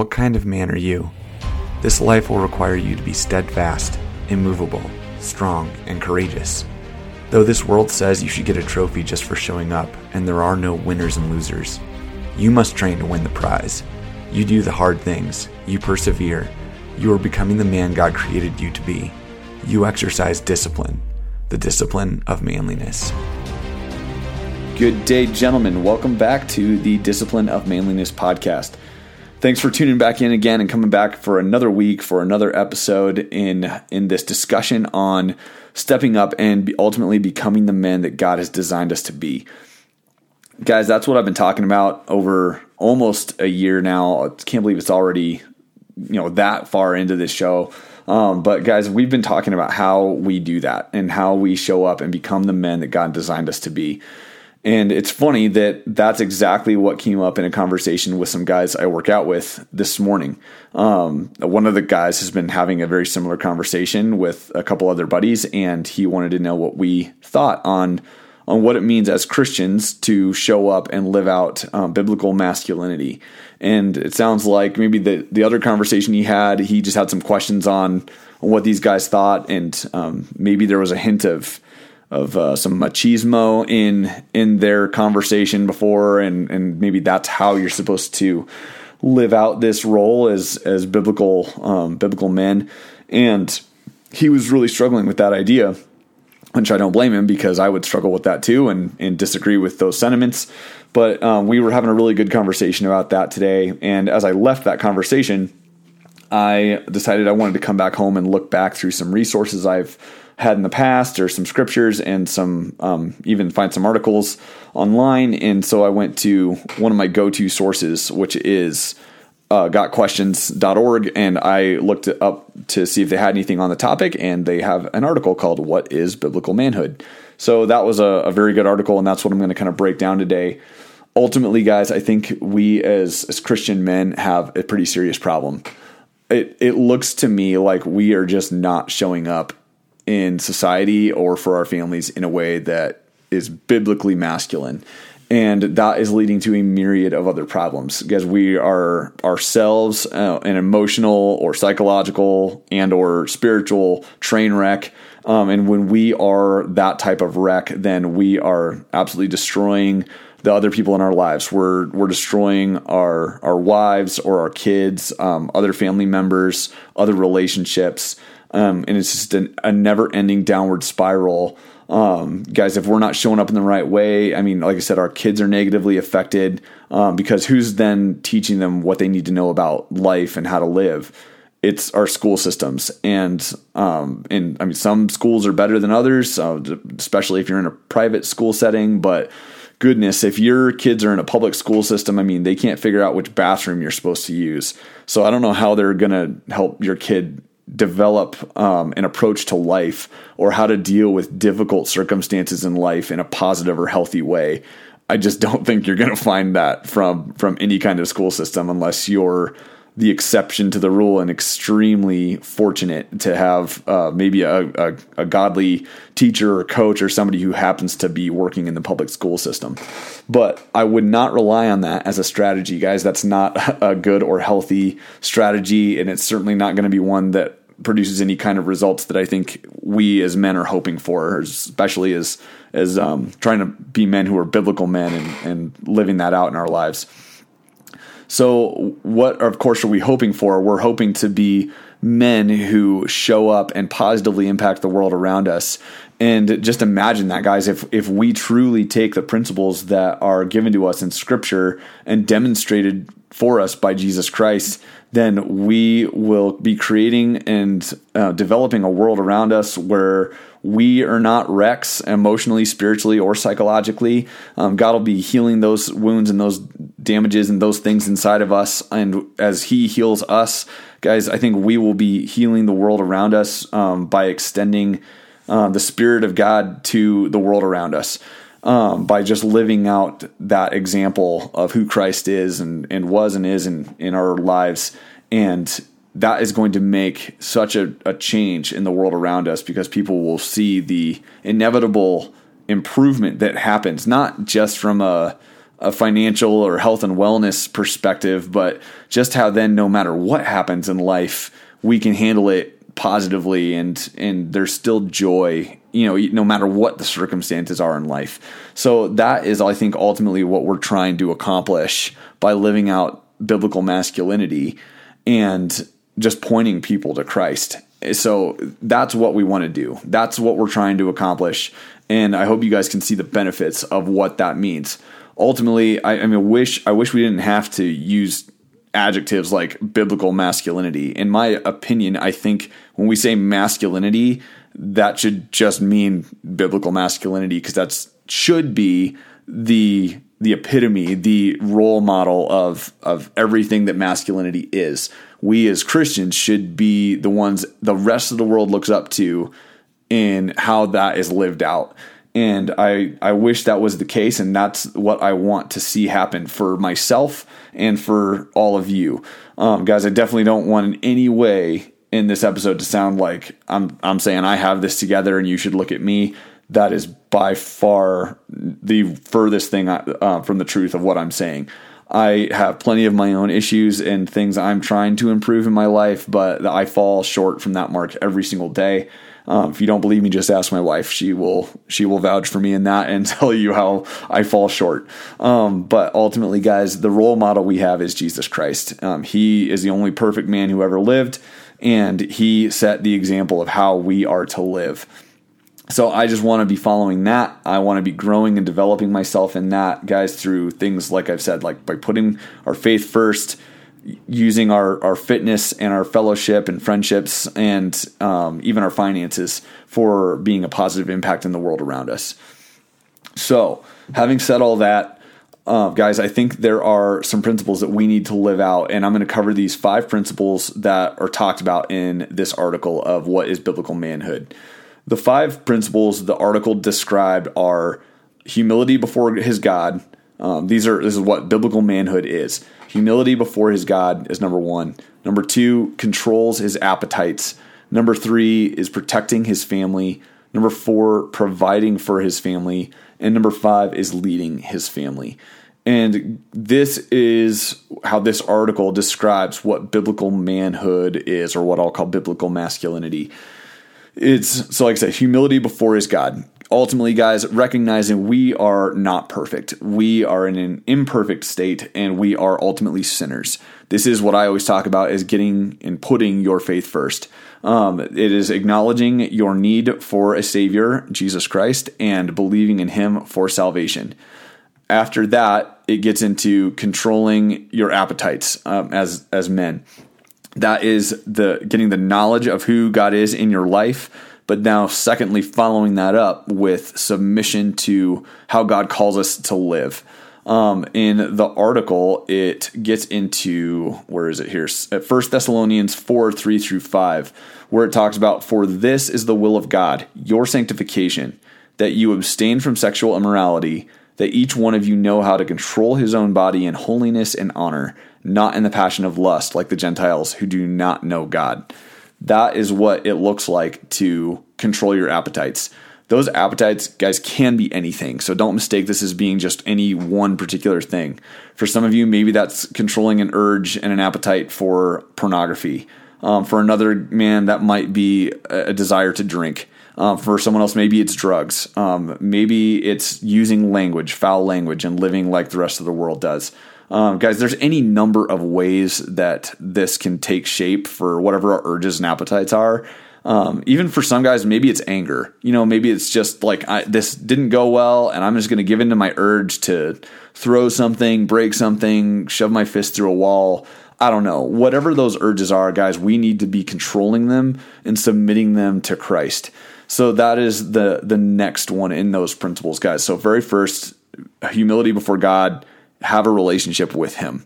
What kind of man are you? This life will require you to be steadfast, immovable, strong, and courageous. Though this world says you should get a trophy just for showing up, and there are no winners and losers, you must train to win the prize. You do the hard things, you persevere, you are becoming the man God created you to be. You exercise discipline, the discipline of manliness. Good day, gentlemen. Welcome back to the Discipline of Manliness podcast. Thanks for tuning back in again and coming back for another week for another episode in in this discussion on stepping up and ultimately becoming the men that God has designed us to be. Guys, that's what I've been talking about over almost a year now. I can't believe it's already you know that far into this show. Um, but guys, we've been talking about how we do that and how we show up and become the men that God designed us to be. And it's funny that that's exactly what came up in a conversation with some guys I work out with this morning. Um, one of the guys has been having a very similar conversation with a couple other buddies, and he wanted to know what we thought on on what it means as Christians to show up and live out um, biblical masculinity. And it sounds like maybe the the other conversation he had, he just had some questions on, what these guys thought, and um, maybe there was a hint of of uh, some machismo in in their conversation before, and and maybe that's how you're supposed to live out this role as as biblical um, biblical men. And he was really struggling with that idea, which I don't blame him because I would struggle with that too and and disagree with those sentiments. But um, we were having a really good conversation about that today, and as I left that conversation. I decided I wanted to come back home and look back through some resources I've had in the past or some scriptures and some um, even find some articles online. And so i went to one of my go-to sources which is uh, gotquestions.org and i looked it up to see if they had anything on the topic and they have an article called what is biblical manhood? So that was a, a very good article and that's what i'm going to kind of break down today. Ultimately guys i think we as as christian men have a pretty serious problem. It, it looks to me like we are just not showing up in society or for our families in a way that is biblically masculine. And that is leading to a myriad of other problems. Because we are ourselves uh, an emotional or psychological and or spiritual train wreck. Um, and when we are that type of wreck then we are absolutely destroying the other people in our lives. We're we're destroying our our wives or our kids um, other family members other relationships um, and it's just an, a never ending downward spiral. Um, guys, if we're not showing up in the right way, I mean, like I said, our kids are negatively affected um, because who's then teaching them what they need to know about life and how to live? It's our school systems, and um, and I mean, some schools are better than others, uh, especially if you're in a private school setting. But goodness, if your kids are in a public school system, I mean, they can't figure out which bathroom you're supposed to use. So I don't know how they're going to help your kid develop um, an approach to life or how to deal with difficult circumstances in life in a positive or healthy way. I just don't think you're going to find that from from any kind of school system unless you're the exception to the rule and extremely fortunate to have uh, maybe a, a, a, godly teacher or coach or somebody who happens to be working in the public school system. But I would not rely on that as a strategy, guys. That's not a good or healthy strategy, and it's certainly not going to be one that produces any kind of results that I think we as men are hoping for, especially as as um, trying to be men who are biblical men and, and living that out in our lives. So, what of course are we hoping for? We're hoping to be men who show up and positively impact the world around us. And just imagine that, guys, if if we truly take the principles that are given to us in Scripture and demonstrated for us by Jesus Christ, then we will be creating and uh, developing a world around us where we are not wrecks emotionally, spiritually, or psychologically. Um, God will be healing those wounds and those damages and those things inside of us. And as He heals us, guys, I think we will be healing the world around us um, by extending uh, the Spirit of God to the world around us um, by just living out that example of who Christ is and, and was and is in, in our lives. And that is going to make such a, a change in the world around us because people will see the inevitable improvement that happens, not just from a a financial or health and wellness perspective, but just how then no matter what happens in life, we can handle it positively and and there's still joy you know no matter what the circumstances are in life. So that is i think ultimately what we're trying to accomplish by living out biblical masculinity and just pointing people to christ. So that's what we want to do. That's what we're trying to accomplish and i hope you guys can see the benefits of what that means. Ultimately i, I mean wish i wish we didn't have to use adjectives like biblical masculinity. In my opinion, I think when we say masculinity, that should just mean biblical masculinity because that's should be the the epitome, the role model of of everything that masculinity is. We as Christians should be the ones the rest of the world looks up to in how that is lived out and I I wish that was the case, and that's what I want to see happen for myself and for all of you, um, guys. I definitely don't want in any way in this episode to sound like I'm I'm saying I have this together and you should look at me. That is by far the furthest thing uh, from the truth of what I'm saying. I have plenty of my own issues and things I'm trying to improve in my life, but I fall short from that mark every single day. Um, if you don't believe me, just ask my wife. She will she will vouch for me in that and tell you how I fall short. Um, but ultimately, guys, the role model we have is Jesus Christ. Um, he is the only perfect man who ever lived, and he set the example of how we are to live. So I just want to be following that. I want to be growing and developing myself in that, guys, through things like I've said, like by putting our faith first using our, our fitness and our fellowship and friendships and um, even our finances for being a positive impact in the world around us. So, having said all that, uh, guys, I think there are some principles that we need to live out, and I'm going to cover these five principles that are talked about in this article of what is biblical manhood. The five principles the article described are humility before his God. Um, these are this is what biblical manhood is Humility before his God is number one. Number two, controls his appetites. Number three is protecting his family. Number four, providing for his family. And number five is leading his family. And this is how this article describes what biblical manhood is, or what I'll call biblical masculinity. It's so, like I said, humility before his God ultimately, guys, recognizing we are not perfect. We are in an imperfect state and we are ultimately sinners. This is what I always talk about is getting and putting your faith first. Um, it is acknowledging your need for a Savior, Jesus Christ, and believing in Him for salvation. After that, it gets into controlling your appetites um, as as men. That is the getting the knowledge of who God is in your life but now, secondly, following that up with submission to how God calls us to live. Um, in the article, it gets into where is it here? At First Thessalonians four three through five, where it talks about for this is the will of God, your sanctification, that you abstain from sexual immorality, that each one of you know how to control his own body in holiness and honor, not in the passion of lust like the Gentiles who do not know God. That is what it looks like to control your appetites. Those appetites, guys, can be anything. So don't mistake this as being just any one particular thing. For some of you, maybe that's controlling an urge and an appetite for pornography. Um, for another man, that might be a desire to drink. Um, for someone else, maybe it's drugs. Um, maybe it's using language, foul language, and living like the rest of the world does. Um, guys, there's any number of ways that this can take shape for whatever our urges and appetites are. Um, even for some guys, maybe it's anger. You know, maybe it's just like I, this didn't go well, and I'm just going to give in to my urge to throw something, break something, shove my fist through a wall. I don't know. Whatever those urges are, guys, we need to be controlling them and submitting them to Christ. So that is the the next one in those principles, guys. So very first, humility before God, have a relationship with Him.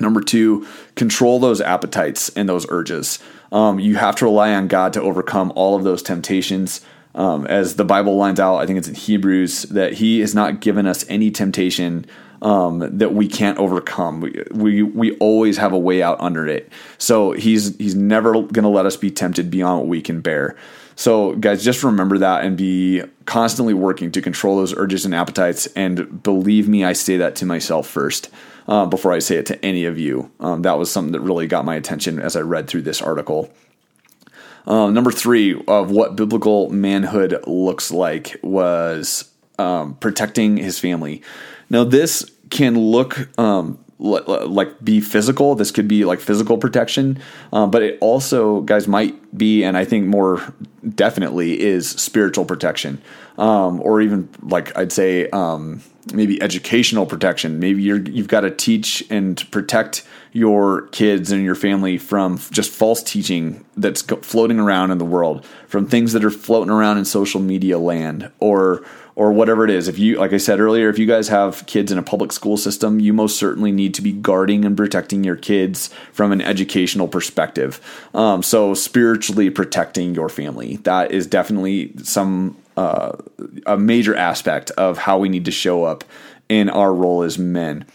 Number two, control those appetites and those urges. Um, you have to rely on God to overcome all of those temptations. Um, as the Bible lines out, I think it's in Hebrews that He has not given us any temptation um, that we can't overcome. We, we, we always have a way out under it. So He's He's never going to let us be tempted beyond what we can bear. So, guys, just remember that and be constantly working to control those urges and appetites. And believe me, I say that to myself first uh, before I say it to any of you. Um, that was something that really got my attention as I read through this article. Um, number three of what biblical manhood looks like was um, protecting his family. Now, this can look um, like be physical. This could be like physical protection, um, but it also, guys, might be, and I think more definitely is spiritual protection, um, or even like I'd say um, maybe educational protection. Maybe you're you've got to teach and protect your kids and your family from just false teaching that's floating around in the world, from things that are floating around in social media land, or or whatever it is. If you, like I said earlier, if you guys have kids in a public school system, you most certainly need to be guarding and protecting your kids from an educational perspective. Um, so spiritually protecting your family that is definitely some uh, a major aspect of how we need to show up in our role as men.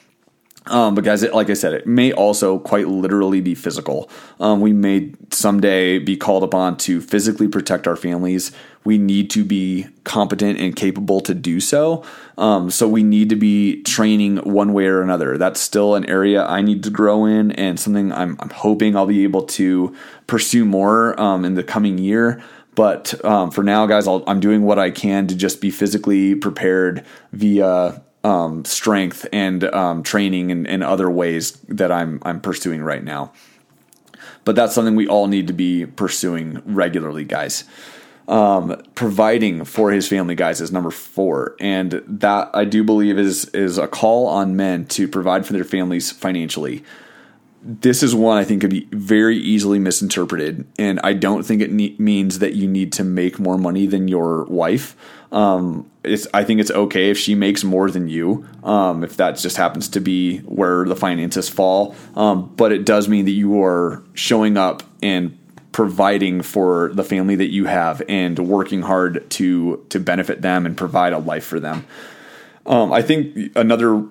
Um, but guys, like I said, it may also quite literally be physical. Um, we may someday be called upon to physically protect our families. We need to be competent and capable to do so. Um, so we need to be training one way or another. That's still an area I need to grow in, and something I'm, I'm hoping I'll be able to pursue more um, in the coming year. But um, for now, guys, i am doing what I can to just be physically prepared via um, strength and um, training and, and, other ways that I'm I'm pursuing right now. But that's something we all need to be pursuing regularly, guys. Um, providing for his family, guys, is number four, and that I do believe is is a call on men to provide for their families financially this is one I think could be very easily misinterpreted, and I don't think it ne- means that you need to make more money than your wife. Um, I think it's okay if she makes more than you, um, if that just happens to be where the finances fall. Um, but it does mean that you are showing up and providing for the family that you have and working hard to to benefit them and provide a life for them. Um, I think another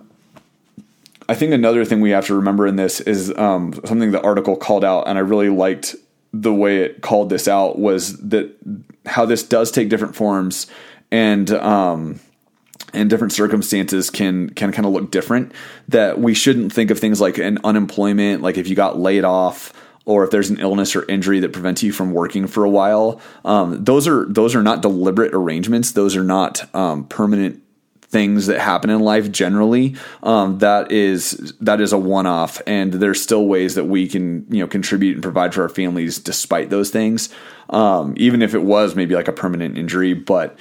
I think another thing we have to remember in this is um, something the article called out, and I really liked the way it called this out was that how this does take different forms and um, and different circumstances can can kind of look different. That we shouldn't think of things like an unemployment, like if you got laid off or if there's an illness or injury that prevents you from working for a while. Um, those are those are not deliberate arrangements. Those are not um, permanent things that happen in life generally um, that is that is a one-off and there's still ways that we can you know contribute and provide for our families despite those things um, even if it was maybe like a permanent injury. But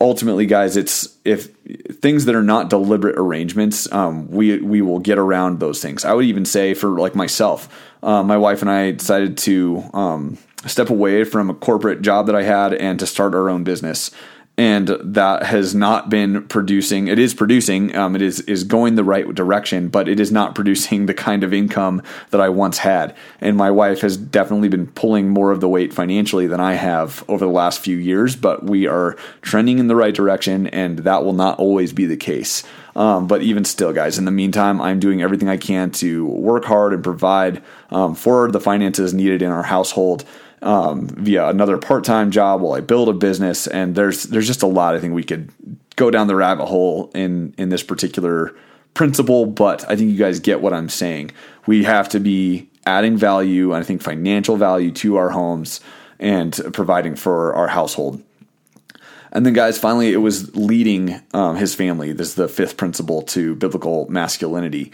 ultimately guys it's if things that are not deliberate arrangements um, we we will get around those things. I would even say for like myself uh, my wife and i decided to um, step away from a corporate job that i had and to start our own business and that has not been producing. It is producing. Um, it is is going the right direction, but it is not producing the kind of income that I once had. And my wife has definitely been pulling more of the weight financially than I have over the last few years. But we are trending in the right direction, and that will not always be the case. Um, but even still, guys, in the meantime, I'm doing everything I can to work hard and provide um, for the finances needed in our household um, via another part time job while I build a business. And there's there's just a lot I think we could go down the rabbit hole in in this particular principle. But I think you guys get what I'm saying. We have to be adding value, and I think financial value to our homes and providing for our household. And then, guys, finally, it was leading um, his family. This is the fifth principle to biblical masculinity.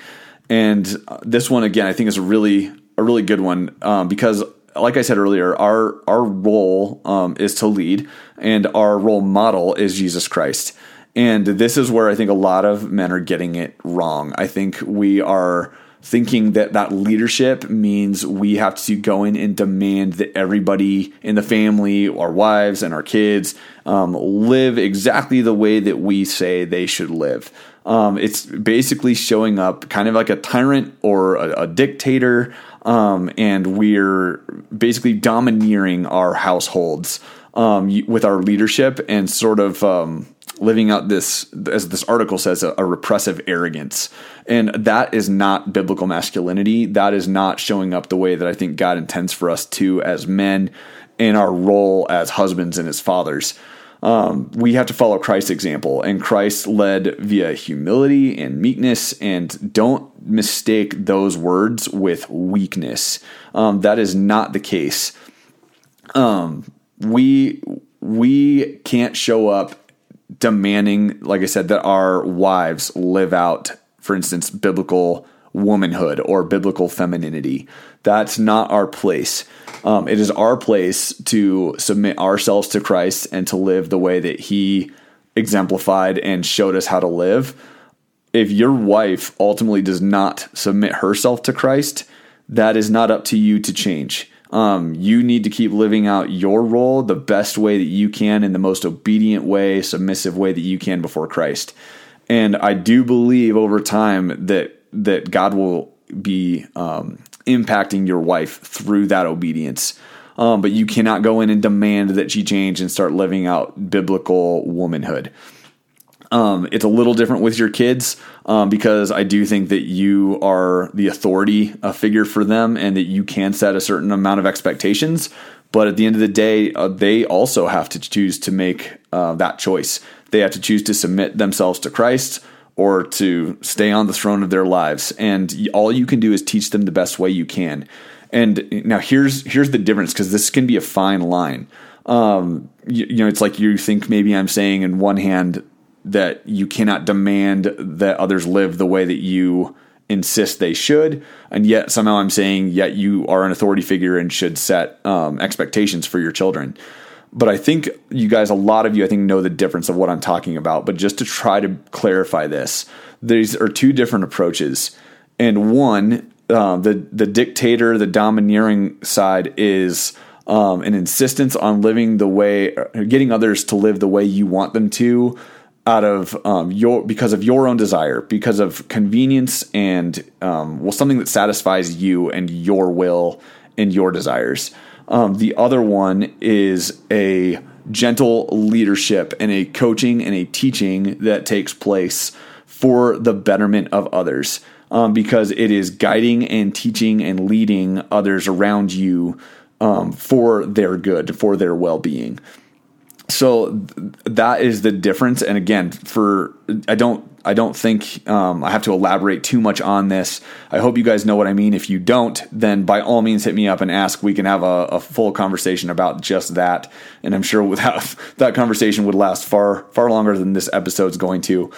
And uh, this one, again, I think is a really a really good one um, because like I said earlier, our our role um, is to lead, and our role model is Jesus Christ. And this is where I think a lot of men are getting it wrong. I think we are thinking that that leadership means we have to go in and demand that everybody in the family, our wives and our kids, um, live exactly the way that we say they should live. Um, it's basically showing up kind of like a tyrant or a, a dictator um, and we're basically domineering our households um, with our leadership and sort of um, living out this, as this article says, a, a, repressive arrogance. And that is not biblical masculinity. That is not showing up the way that I think God intends for us to as men in our role as husbands and as fathers. Um, we have to follow Christ's example, and Christ led via humility and meekness. And don't mistake those words with weakness. Um, that is not the case. Um, we we can't show up demanding, like I said, that our wives live out, for instance, biblical womanhood or biblical femininity. That's not our place. Um, it is our place to submit ourselves to Christ and to live the way that He exemplified and showed us how to live. If your wife ultimately does not submit herself to Christ, that is not up to you to change. Um, you need to keep living out your role the best way that you can in the most obedient way, submissive way that you can before Christ. And I do believe over time that that God will be um, impacting your wife through that obedience. Um, but you cannot go in and demand that she change and start living out biblical womanhood. Um, it's a little different with your kids um, because I do think that you are the authority a figure for them and that you can set a certain amount of expectations. But at the end of the day, uh, they also have to choose to make uh, that choice. They have to choose to submit themselves to Christ or to stay on the throne of their lives. And all you can do is teach them the best way you can. And now here's here's the difference because this can be a fine line. Um, you, you know, it's like you think maybe I'm saying in one hand that you cannot demand that others live the way that you insist they should, and yet somehow I'm saying yet you are an authority figure and should set um, expectations for your children. But I think you guys, a lot of you, I think, know the difference of what I'm talking about. But just to try to clarify this, these are two different approaches, and one, uh, the the dictator, the domineering side is um, an insistence on living the way, getting others to live the way you want them to out of um, your because of your own desire, because of convenience and um, well something that satisfies you and your will and your desires. Um, the other one is a gentle leadership and a coaching and a teaching that takes place for the betterment of others, um, because it is guiding and teaching and leading others around you um, for their good, for their well being so th- that is the difference and again for i don't i don't think um, i have to elaborate too much on this. I hope you guys know what i mean. If you don't then by all means hit me up and ask. We can have a, a full conversation about just that and i'm sure without that conversation would last far far longer than this episode's going to.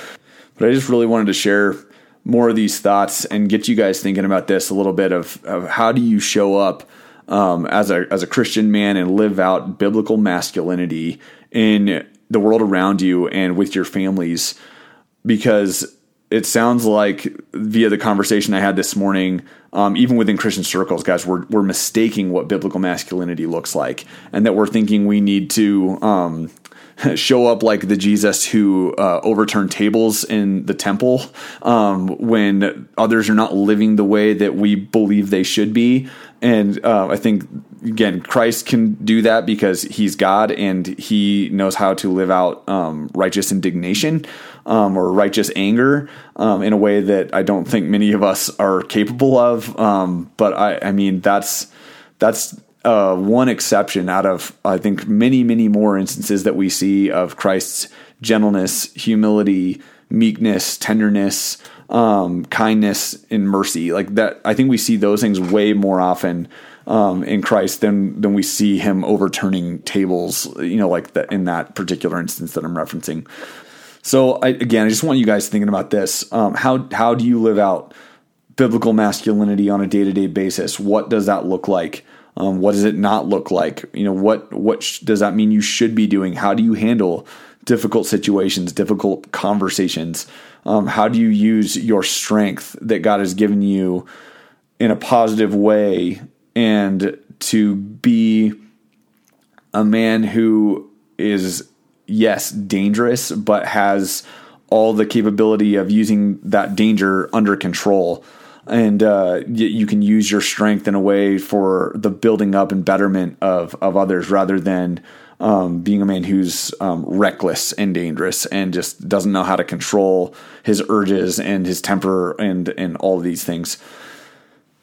But i just really wanted to share more of these thoughts and get you guys thinking about this a little bit of, of how do you show up um, as a as a Christian man and live out biblical masculinity in the world around you and with your families because it sounds like via the conversation I had this morning, um, even within Christian circles, guys, we're, we're mistaking what biblical masculinity looks like, and that we're thinking we need to um, show up like the Jesus who uh, overturned tables in the temple um, when others are not living the way that we believe they should be. And uh, I think again, Christ can do that because he's God and he knows how to live out um, righteous indignation um, or righteous anger um, in a way that I don't think many of us are capable of. Um, but I, I mean, that's that's uh, one exception out of I think many, many more instances that we see of Christ's gentleness, humility, meekness, tenderness. Um, kindness and mercy like that i think we see those things way more often um, in Christ then than we see him overturning tables. You know, like that in that particular instance that I'm referencing. So I, again, I just want you guys thinking about this. Um, how how do you live out biblical masculinity on a day to day basis? What does that look like? Um, what does it not look like? You know, what what sh- does that mean you should be doing? How do you handle difficult situations, difficult conversations? Um, how do you use your strength that God has given you in a positive way and to be a man who is yes dangerous but has all the capability of using that danger under control and uh, y- you can use your strength in a way for the building up and betterment of of others rather than um, being a man who's um, reckless and dangerous and just doesn't know how to control his urges and his temper and and all these things.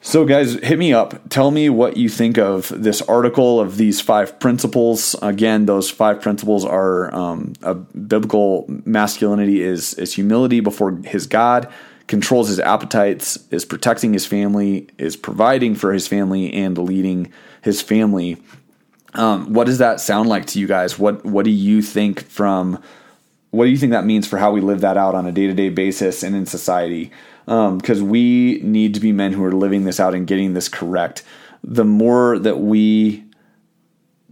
So, guys, hit me up. Tell me what you think of this article of these five principles. Again, those five principles are um, a biblical masculinity is is humility before his God, controls his appetites, is protecting his family, is providing for his family, and leading his family. Um, what does that sound like to you guys? What What do you think from what do you think that means for how we live that out on a day to day basis and in society? Because um, we need to be men who are living this out and getting this correct. The more that we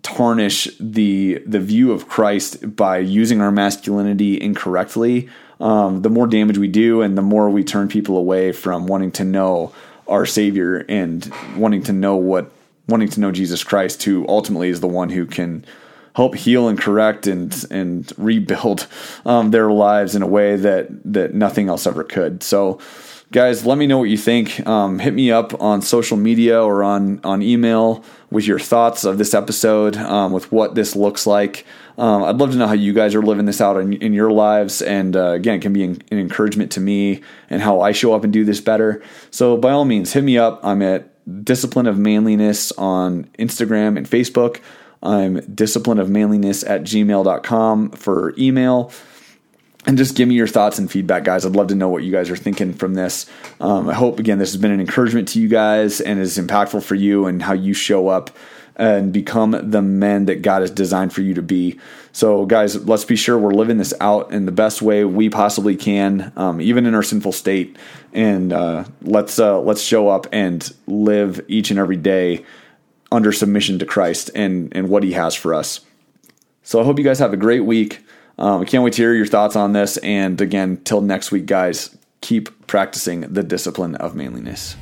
tarnish the the view of Christ by using our masculinity incorrectly, um, the more damage we do, and the more we turn people away from wanting to know our Savior and wanting to know what wanting to know Jesus Christ, who ultimately is the one who can help heal and correct and and rebuild um, their lives in a way that that nothing else ever could. So, guys, let me know what you think. Um, hit me up on social media or on on email with your thoughts of this episode, um, with what this looks like. Um, I'd love to know how you guys are living this out in, in your lives, and uh, again, it can be an, an encouragement to me and how I show up and do this better. So, by all means, hit me up. I'm at Discipline of Manliness on Instagram and Facebook. I'm discipline of manliness at gmail.com for email. And just give me your thoughts and feedback, guys. I'd love to know what you guys are thinking from this. Um, I hope, again, this has been an encouragement to you guys and is impactful for you and how you show up and become the men that God has designed for you to be. So, guys, let's be sure we're living this out in the best way we possibly can, um, even in our sinful state. And uh, let's uh, let's show up and live each and every day under submission to Christ and and what He has for us. So, I hope you guys have a great week. Um, I can't wait to hear your thoughts on this. And again, till next week, guys, keep practicing the discipline of manliness.